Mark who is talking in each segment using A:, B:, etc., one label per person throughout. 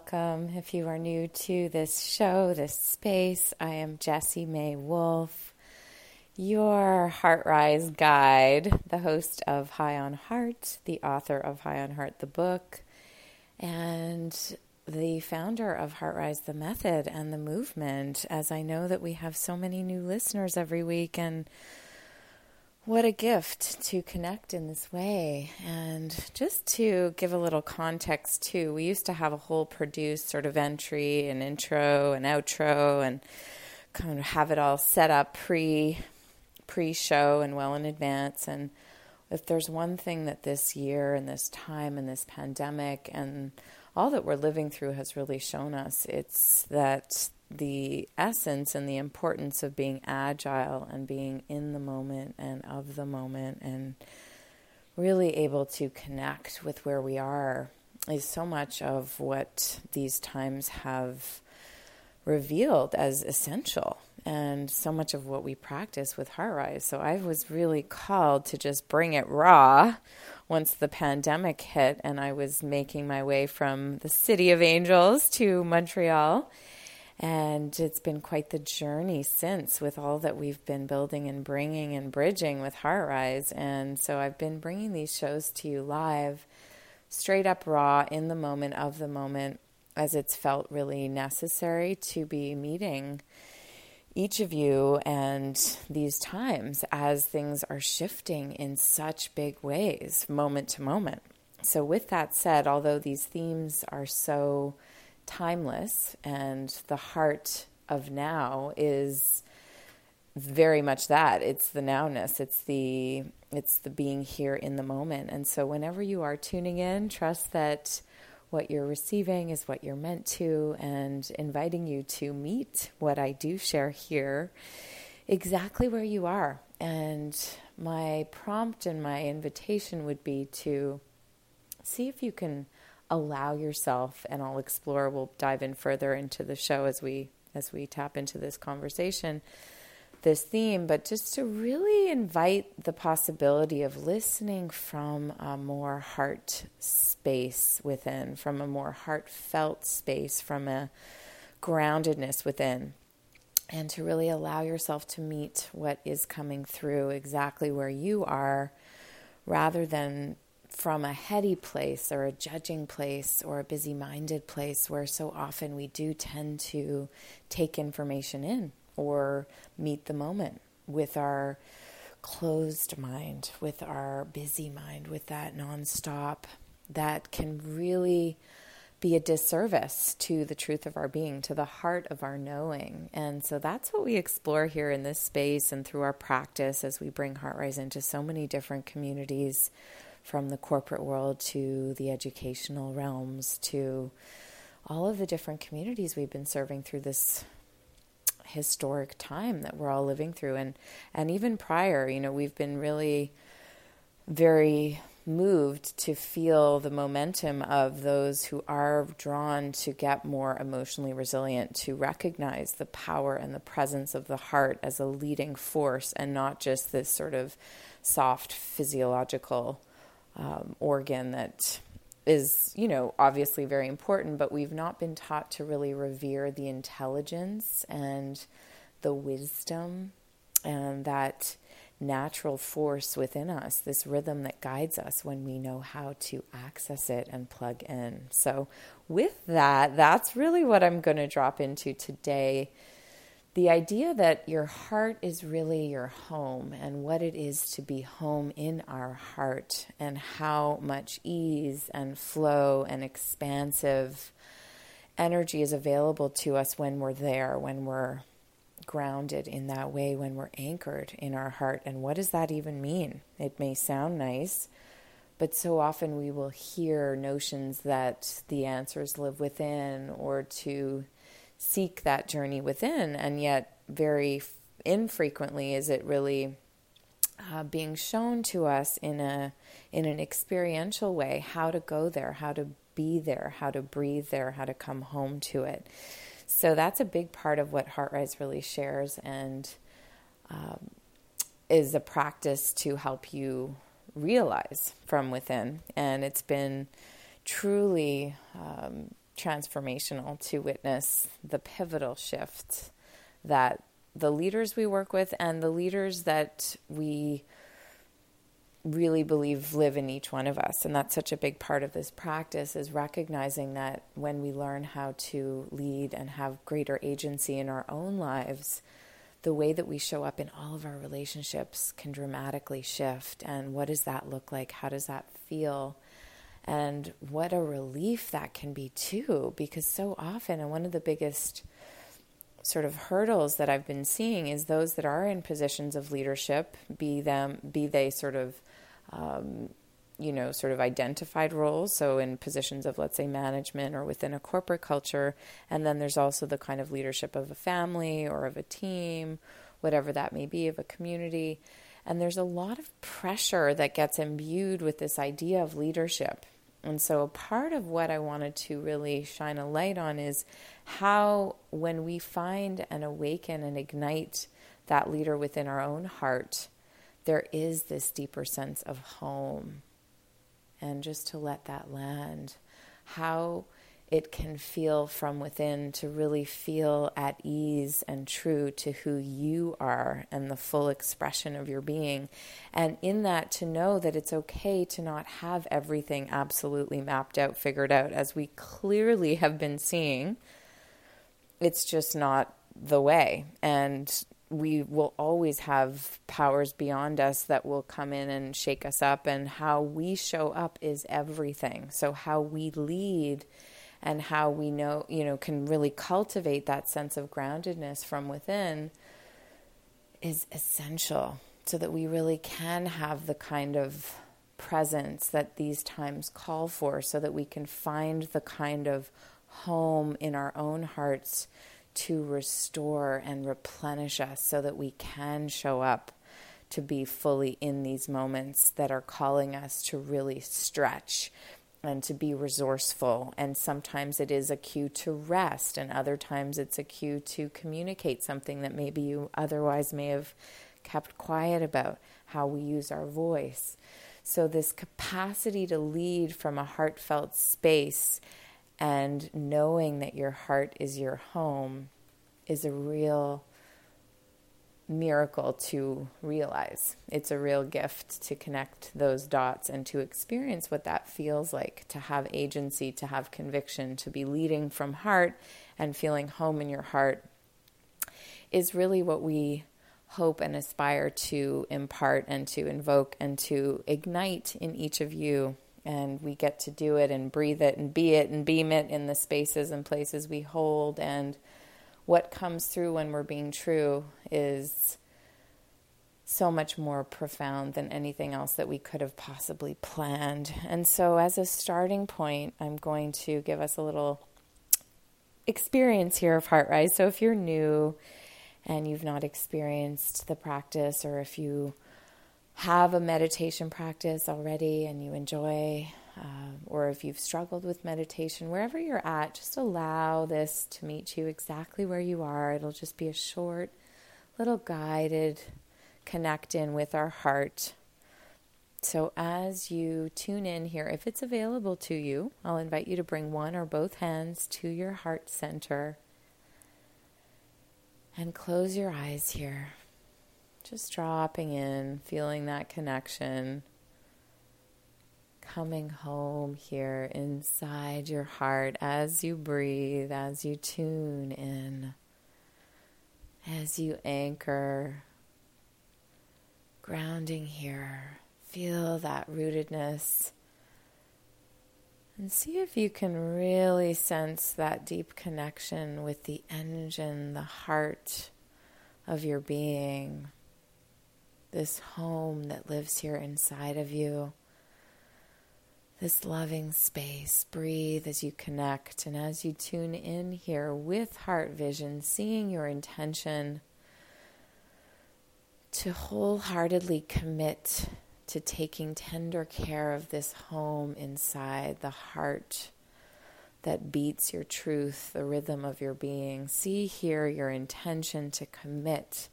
A: welcome. If you are new to this show, this space, I am Jessie May Wolf, your Heart Rise guide, the host of High on Heart, the author of High on Heart, the book, and the founder of Heart Rise, the method and the movement. As I know that we have so many new listeners every week, and what a gift to connect in this way. And just to give a little context, too, we used to have a whole produced sort of entry and intro and outro and kind of have it all set up pre pre show and well in advance. And if there's one thing that this year and this time and this pandemic and all that we're living through has really shown us, it's that the essence and the importance of being agile and being in the moment and of the moment and really able to connect with where we are is so much of what these times have revealed as essential and so much of what we practice with Heart Rise. So I was really called to just bring it raw once the pandemic hit and I was making my way from the city of angels to Montreal and it's been quite the journey since with all that we've been building and bringing and bridging with Heart Rise. And so I've been bringing these shows to you live, straight up raw, in the moment of the moment, as it's felt really necessary to be meeting each of you and these times as things are shifting in such big ways, moment to moment. So, with that said, although these themes are so timeless, and the heart of now is very much that. It's the nowness. It's the it's the being here in the moment. And so whenever you are tuning in, trust that what you're receiving is what you're meant to and inviting you to meet what I do share here exactly where you are. And my prompt and my invitation would be to see if you can allow yourself and I'll explore we'll dive in further into the show as we as we tap into this conversation this theme but just to really invite the possibility of listening from a more heart space within from a more heartfelt space from a groundedness within and to really allow yourself to meet what is coming through exactly where you are rather than from a heady place or a judging place or a busy minded place where so often we do tend to take information in or meet the moment with our closed mind, with our busy mind, with that nonstop, that can really be a disservice to the truth of our being, to the heart of our knowing. And so that's what we explore here in this space and through our practice as we bring Heart Rise into so many different communities from the corporate world to the educational realms to all of the different communities we've been serving through this historic time that we're all living through. And and even prior you know we've been really very moved to feel the momentum of those who are drawn to get more emotionally resilient to recognize the power and the presence of the heart as a leading force and not just this sort of soft physiological um, organ that is, you know, obviously very important, but we've not been taught to really revere the intelligence and the wisdom and that natural force within us, this rhythm that guides us when we know how to access it and plug in. So, with that, that's really what I'm going to drop into today the idea that your heart is really your home and what it is to be home in our heart and how much ease and flow and expansive energy is available to us when we're there, when we're grounded in that way, when we're anchored in our heart. And what does that even mean? It may sound nice, but so often we will hear notions that the answers live within or to seek that journey within, and yet very infrequently is it really uh, being shown to us in a in an experiential way how to go there, how to be there, how to breathe there, how to come home to it. So that's a big part of what HeartRise really shares, and um, is a practice to help you realize from within. And it's been truly um, transformational to witness the pivotal shift that the leaders we work with and the leaders that we really believe live in each one of us. And that's such a big part of this practice is recognizing that when we learn how to lead and have greater agency in our own lives the way that we show up in all of our relationships can dramatically shift. And what does that look like? How does that feel and what a relief that can be too because so often and one of the biggest sort of hurdles that I've been seeing is those that are in positions of leadership, be them, be they sort of, um, you know, sort of identified roles. So in positions of, let's say, management or within a corporate culture, and then there's also the kind of leadership of a family or of a team, whatever that may be, of a community. And there's a lot of pressure that gets imbued with this idea of leadership. And so, a part of what I wanted to really shine a light on is how, when we find and awaken and ignite that leader within our own heart, there is this deeper sense of home. And just to let that land, how it can feel from within to really feel at ease and true to who you are and the full expression of your being. And in that, to know that it's okay to not have everything absolutely mapped out, figured out, as we clearly have been seeing. It's just not the way. And we will always have powers beyond us that will come in and shake us up. And how we show up is everything. So, how we lead and how we know, you know, can really cultivate that sense of groundedness from within is essential so that we really can have the kind of presence that these times call for so that we can find the kind of home in our own hearts to restore and replenish us so that we can show up to be fully in these moments that are calling us to really stretch and to be resourceful. And sometimes it is a cue to rest, and other times it's a cue to communicate something that maybe you otherwise may have kept quiet about, how we use our voice. So, this capacity to lead from a heartfelt space and knowing that your heart is your home is a real miracle to realize. It's a real gift to connect those dots and to experience what that feels like to have agency, to have conviction, to be leading from heart and feeling home in your heart is really what we hope and aspire to impart and to invoke and to ignite in each of you. And we get to do it and breathe it and be it and beam it in the spaces and places we hold and what comes through when we're being true is so much more profound than anything else that we could have possibly planned. And so, as a starting point, I'm going to give us a little experience here of Heartrise. So, if you're new and you've not experienced the practice, or if you have a meditation practice already and you enjoy uh, or if you've struggled with meditation, wherever you're at, just allow this to meet you exactly where you are. It'll just be a short, little guided connect in with our heart. So, as you tune in here, if it's available to you, I'll invite you to bring one or both hands to your heart center and close your eyes here. Just dropping in, feeling that connection coming home here inside your heart as you breathe, as you tune in, as you anchor, grounding here. Feel that rootedness. And see if you can really sense that deep connection with the engine, the heart of your being, this home that lives here inside of you this loving space. Breathe as you connect and as you tune in here with heart vision, seeing your intention to wholeheartedly commit to taking tender care of this home inside the heart that beats your truth, the rhythm of your being. See here your intention to commit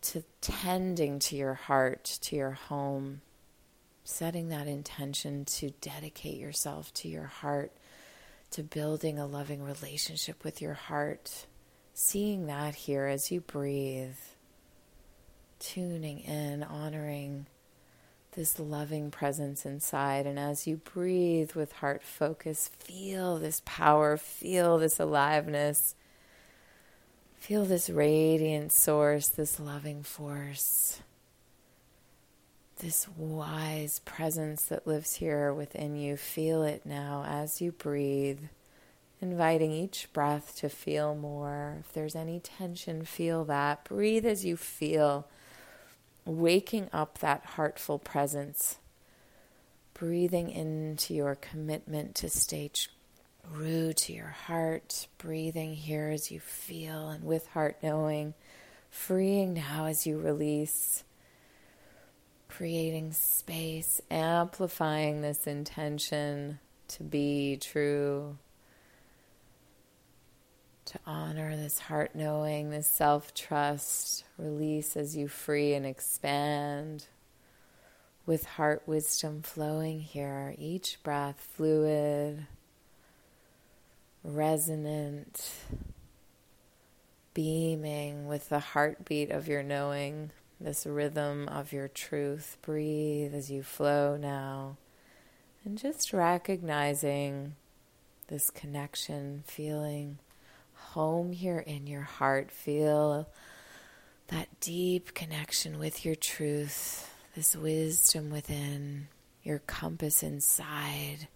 A: to tending to your heart, to your home setting that intention to dedicate yourself to your heart, to building a loving relationship with your heart. Seeing that here as you breathe, tuning in, honoring this loving presence inside. And as you breathe with heart focus, feel this power, feel this aliveness, feel this radiant source, this loving force this wise presence that lives here within you. Feel it now as you breathe, inviting each breath to feel more. If there's any tension, feel that. Breathe as you feel, waking up that heartful presence, breathing into your commitment to stay true to your heart, breathing here as you feel and with heart knowing, freeing now as you release creating space, amplifying this intention to be true, to honor this heart knowing, this self trust, release as you free and expand. With heart wisdom flowing here, each breath fluid, resonant, beaming with the heartbeat of your knowing this rhythm of your truth. Breathe as you flow now. And just recognizing this connection, feeling home here in your heart. Feel that deep connection with your truth, this wisdom within, your compass inside.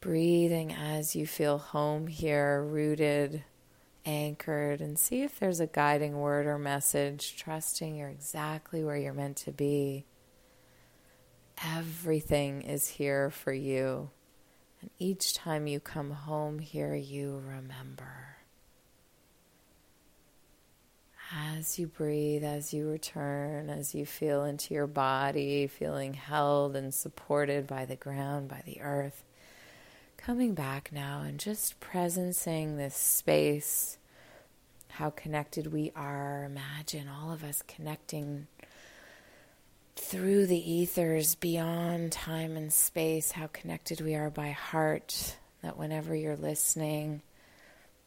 A: Breathing as you feel home here, rooted anchored and see if there's a guiding word or message, trusting you're exactly where you're meant to be. Everything is here for you. And each time you come home here, you remember. As you breathe, as you return, as you feel into your body, feeling held and supported by the ground, by the earth, coming back now and just presencing this space, how connected we are. Imagine all of us connecting through the ethers beyond time and space, how connected we are by heart. That whenever you're listening,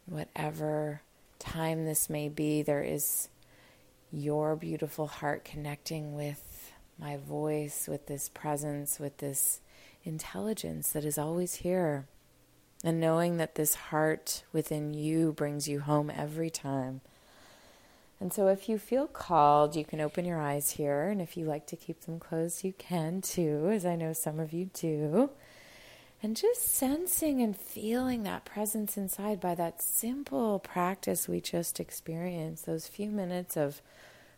A: whatever time this may be, there is your beautiful heart connecting with my voice, with this presence, with this intelligence that is always here. And knowing that this heart within you brings you home every time. And so, if you feel called, you can open your eyes here. And if you like to keep them closed, you can too, as I know some of you do. And just sensing and feeling that presence inside by that simple practice we just experienced, those few minutes of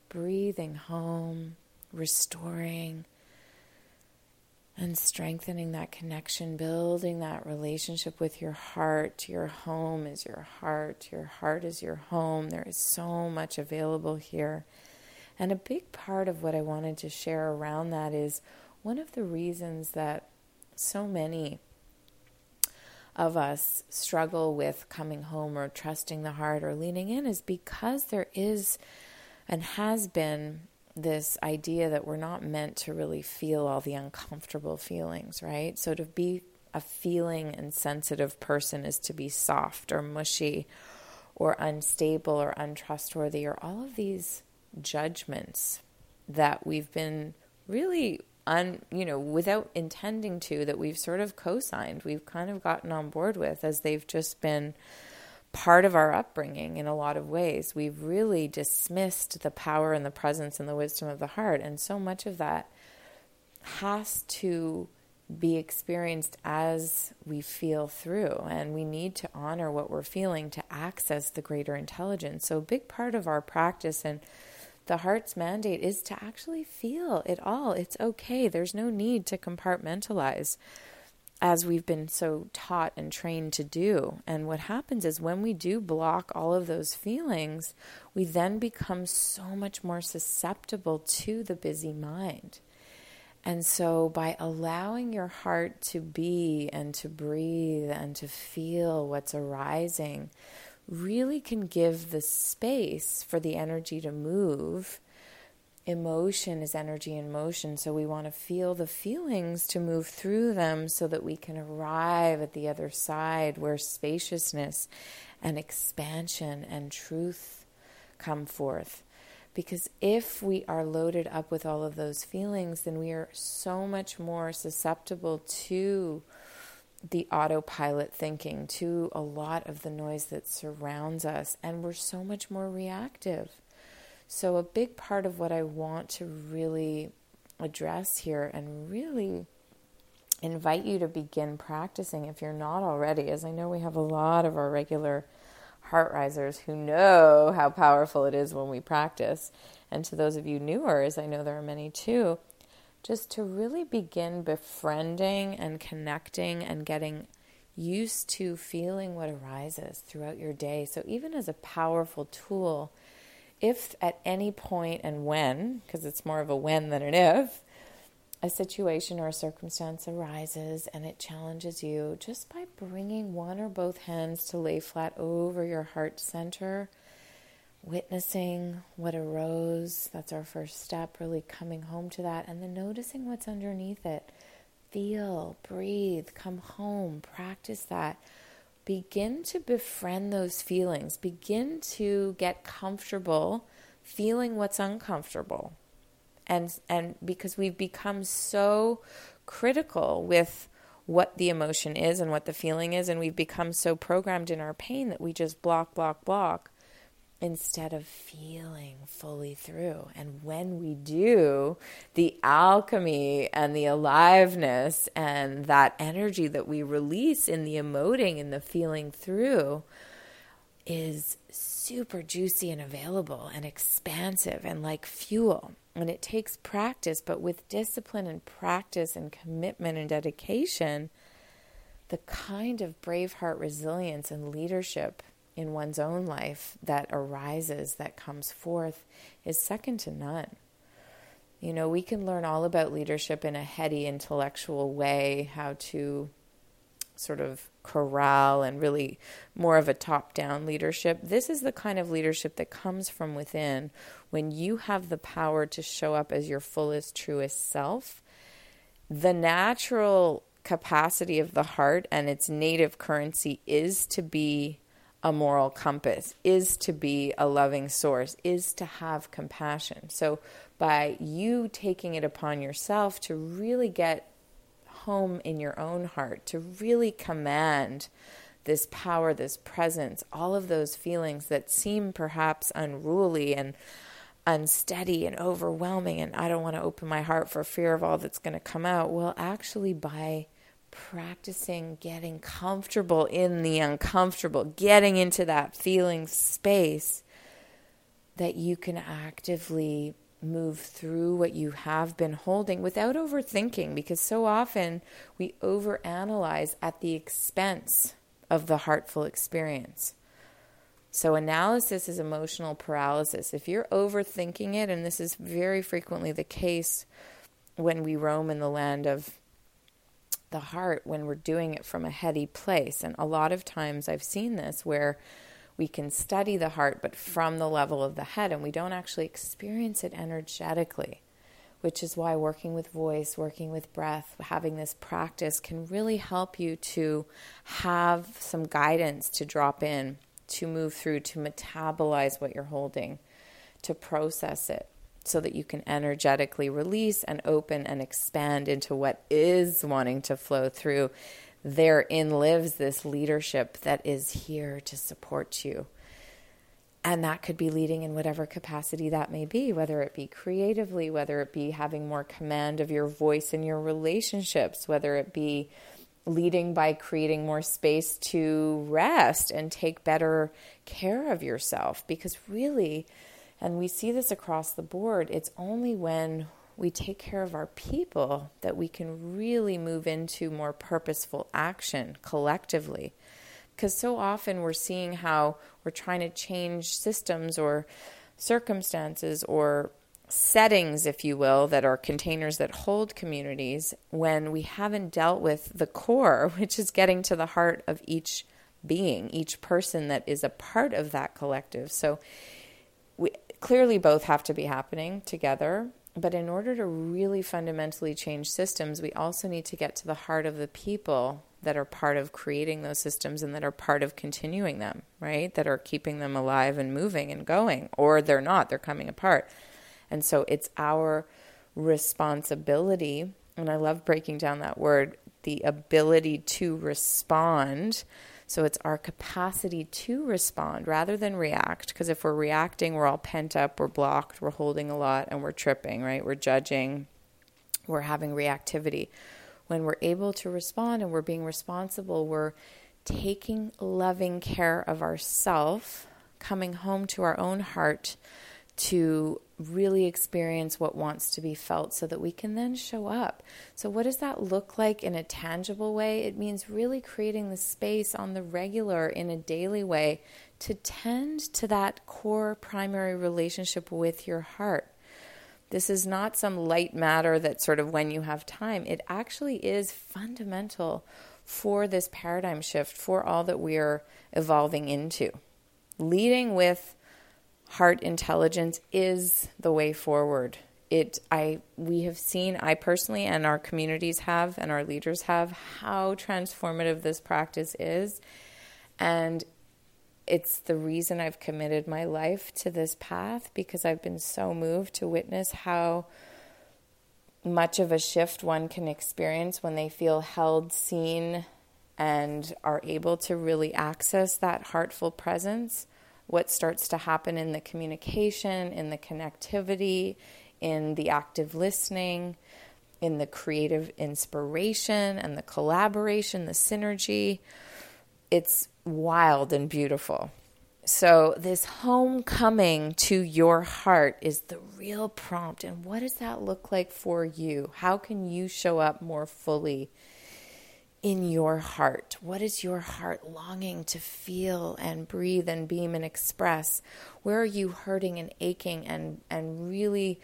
A: breathing home, restoring and strengthening that connection, building that relationship with your heart. Your home is your heart, your heart is your home. There is so much available here. And a big part of what I wanted to share around that is one of the reasons that so many of us struggle with coming home or trusting the heart or leaning in is because there is and has been this idea that we're not meant to really feel all the uncomfortable feelings, right? So to be a feeling and sensitive person is to be soft or mushy or unstable or untrustworthy or all of these judgments that we've been really un, you know, without intending to that we've sort of co-signed, we've kind of gotten on board with as they've just been part of our upbringing in a lot of ways. We've really dismissed the power and the presence and the wisdom of the heart. And so much of that has to be experienced as we feel through. And we need to honor what we're feeling to access the greater intelligence. So, a big part of our practice and the heart's mandate is to actually feel it all. It's okay. There's no need to compartmentalize as we've been so taught and trained to do. And what happens is when we do block all of those feelings, we then become so much more susceptible to the busy mind. And so, by allowing your heart to be and to breathe and to feel what's arising, really can give the space for the energy to move emotion is energy in motion. So we want to feel the feelings to move through them so that we can arrive at the other side where spaciousness and expansion and truth come forth. Because if we are loaded up with all of those feelings, then we are so much more susceptible to the autopilot thinking, to a lot of the noise that surrounds us, and we're so much more reactive. So, a big part of what I want to really address here and really invite you to begin practicing if you're not already, as I know we have a lot of our regular heart risers who know how powerful it is when we practice. And to those of you newer, as I know there are many too, just to really begin befriending and connecting and getting used to feeling what arises throughout your day. So, even as a powerful tool, if at any point and when, because it's more of a when than an if, a situation or a circumstance arises and it challenges you, just by bringing one or both hands to lay flat over your heart center, witnessing what arose. That's our first step, really coming home to that, and then noticing what's underneath it. Feel, breathe, come home, practice that. Begin to befriend those feelings, begin to get comfortable feeling what's uncomfortable. And and because we've become so critical with what the emotion is and what the feeling is and we've become so programmed in our pain that we just block block block instead of feeling fully through. And when we do the alchemy and the aliveness and that energy that we release in the emoting and the feeling through is super juicy and available and expansive and like fuel. And it takes practice, but with discipline and practice and commitment and dedication, the kind of brave heart resilience and leadership in one's own life that arises, that comes forth, is second to none. You know, we can learn all about leadership in a heady intellectual way, how to sort of corral and really more of a top down leadership. This is the kind of leadership that comes from within when you have the power to show up as your fullest, truest self. The natural capacity of the heart and its native currency is to be a moral compass, is to be a loving source, is to have compassion. So, by you taking it upon yourself to really get home in your own heart, to really command this power, this presence, all of those feelings that seem perhaps unruly and unsteady and overwhelming, and I don't want to open my heart for fear of all that's going to come out. Well, actually, by practicing getting comfortable in the uncomfortable, getting into that feeling space, that you can actively move through what you have been holding without overthinking because so often we overanalyze at the expense of the heartful experience. So, analysis is emotional paralysis. If you're overthinking it, and this is very frequently the case when we roam in the land of the heart, when we're doing it from a heady place, and a lot of times I've seen this where we can study the heart, but from the level of the head, and we don't actually experience it energetically, which is why working with voice, working with breath, having this practice can really help you to have some guidance to drop in, to move through, to metabolize what you're holding, to process it. So that you can energetically release and open and expand into what is wanting to flow through therein lives this leadership that is here to support you. And that could be leading in whatever capacity that may be, whether it be creatively, whether it be having more command of your voice in your relationships, whether it be leading by creating more space to rest and take better care of yourself. Because really, and we see this across the board, it's only when we take care of our people, that we can really move into more purposeful action collectively. Because so often we're seeing how we're trying to change systems or circumstances or settings, if you will, that are containers that hold communities when we haven't dealt with the core, which is getting to the heart of each being, each person that is a part of that collective. So we clearly both have to be happening together. But in order to really fundamentally change systems, we also need to get to the heart of the people that are part of creating those systems and that are part of continuing them, right? That are keeping them alive and moving and going, or they're not, they're coming apart. And so it's our responsibility, and I love breaking down that word the ability to respond. So it's our capacity to respond rather than react. Because if we're reacting, we're all pent up, we're blocked, we're holding a lot, and we're tripping, right? We're judging, we're having reactivity when we're able to respond and we're being responsible, we're taking loving care of ourself, coming home to our own heart to really experience what wants to be felt so that we can then show up. So, what does that look like in a tangible way? It means really creating the space on the regular in a daily way to tend to that core primary relationship with your heart. This is not some light matter that sort of when you have time. It actually is fundamental for this paradigm shift, for all that we are evolving into. Leading with heart intelligence is the way forward. It I we have seen I personally and our communities have and our leaders have how transformative this practice is and it's the reason I've committed my life to this path because I've been so moved to witness how much of a shift one can experience when they feel held, seen, and are able to really access that heartful presence. What starts to happen in the communication, in the connectivity, in the active listening, in the creative inspiration and the collaboration, the synergy. It's wild and beautiful. So, this homecoming to your heart is the real prompt. And what does that look like for you? How can you show up more fully in your heart? What is your heart longing to feel and breathe and beam and express? Where are you hurting and aching and, and really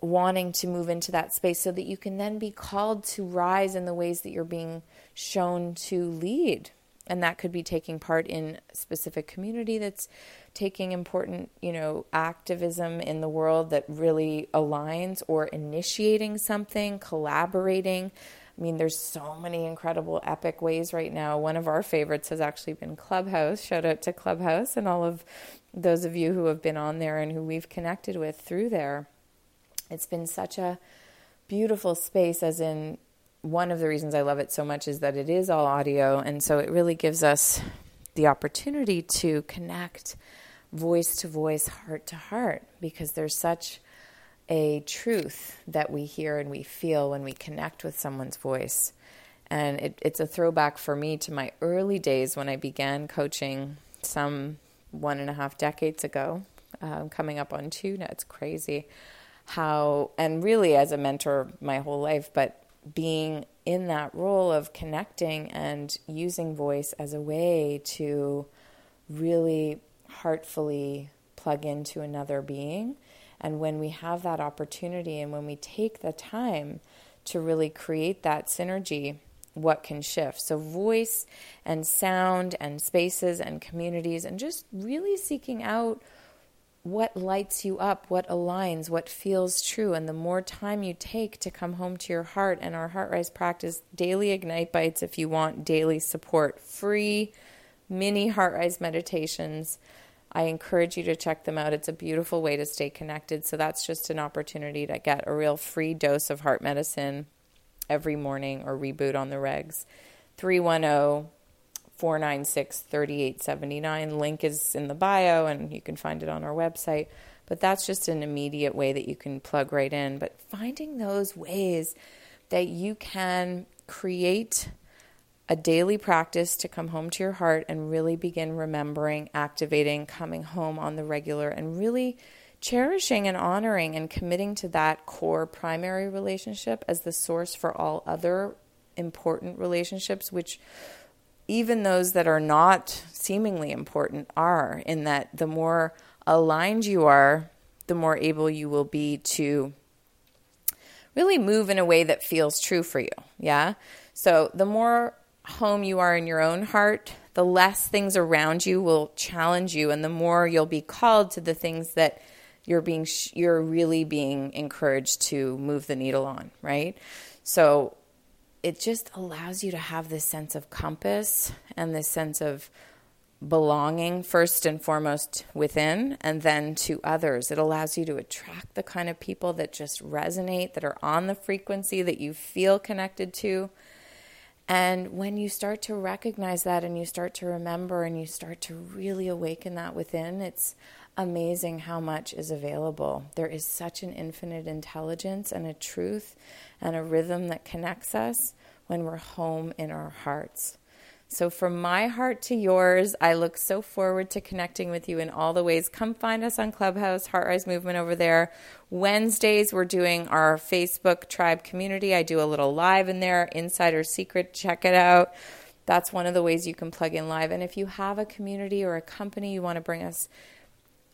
A: wanting to move into that space so that you can then be called to rise in the ways that you're being shown to lead? and that could be taking part in a specific community that's taking important you know activism in the world that really aligns or initiating something collaborating i mean there's so many incredible epic ways right now. One of our favorites has actually been clubhouse. Shout out to clubhouse and all of those of you who have been on there and who we've connected with through there. It's been such a beautiful space as in one of the reasons I love it so much is that it is all audio. And so it really gives us the opportunity to connect voice to voice, heart to heart, because there's such a truth that we hear and we feel when we connect with someone's voice. And it, it's a throwback for me to my early days when I began coaching some one and a half decades ago, um, coming up on two now. It's crazy how, and really as a mentor my whole life, but being in that role of connecting and using voice as a way to really heartfully plug into another being. And when we have that opportunity and when we take the time to really create that synergy, what can shift? So, voice and sound and spaces and communities, and just really seeking out what lights you up, what aligns, what feels true. And the more time you take to come home to your heart, and our Heart Rise practice daily Ignite Bites if you want daily support, free mini Heart Rise meditations. I encourage you to check them out. It's a beautiful way to stay connected. So that's just an opportunity to get a real free dose of heart medicine every morning or reboot on the regs. 310 496 3879. Link is in the bio and you can find it on our website. But that's just an immediate way that you can plug right in. But finding those ways that you can create a daily practice to come home to your heart and really begin remembering, activating, coming home on the regular, and really cherishing and honoring and committing to that core primary relationship as the source for all other important relationships, which even those that are not seemingly important are, in that the more aligned you are, the more able you will be to really move in a way that feels true for you. Yeah. So the more home you are in your own heart, the less things around you will challenge you, and the more you'll be called to the things that you're being sh- you're really being encouraged to move the needle on, right? So it just allows you to have this sense of compass and this sense of belonging first and foremost within and then to others. It allows you to attract the kind of people that just resonate, that are on the frequency that you feel connected to. And when you start to recognize that and you start to remember and you start to really awaken that within, it's amazing how much is available. There is such an infinite intelligence and a truth and a rhythm that connects us when we're home in our hearts. So, from my heart to yours, I look so forward to connecting with you in all the ways. Come find us on Clubhouse, Heartrise Movement over there. Wednesdays, we're doing our Facebook tribe community. I do a little live in there, Insider Secret. Check it out. That's one of the ways you can plug in live. And if you have a community or a company you want to bring us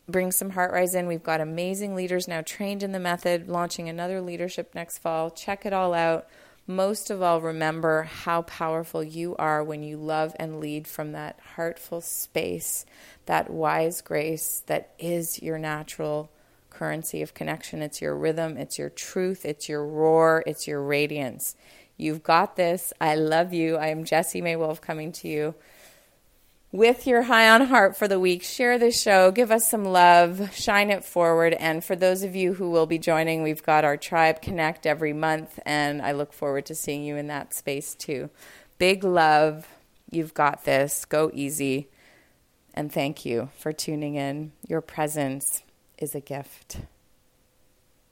A: bring some Heartrise in. We've got amazing leaders now trained in the method, launching another leadership next fall. Check it all out. Most of all, remember how powerful you are when you love and lead from that heartful space, that wise grace that is your natural currency of connection. It's your rhythm, it's your truth, it's your roar, it's your radiance. You've got this. I love you. I am Jessie May Wolf coming to you with your high on heart for the week. Share this show, give us some love, shine it forward. And for those of you who will be joining, we've got our Tribe Connect every month, and I look forward to seeing you in that space too. Big love. You've got this. Go easy. And thank you for tuning in. Your presence is a gift.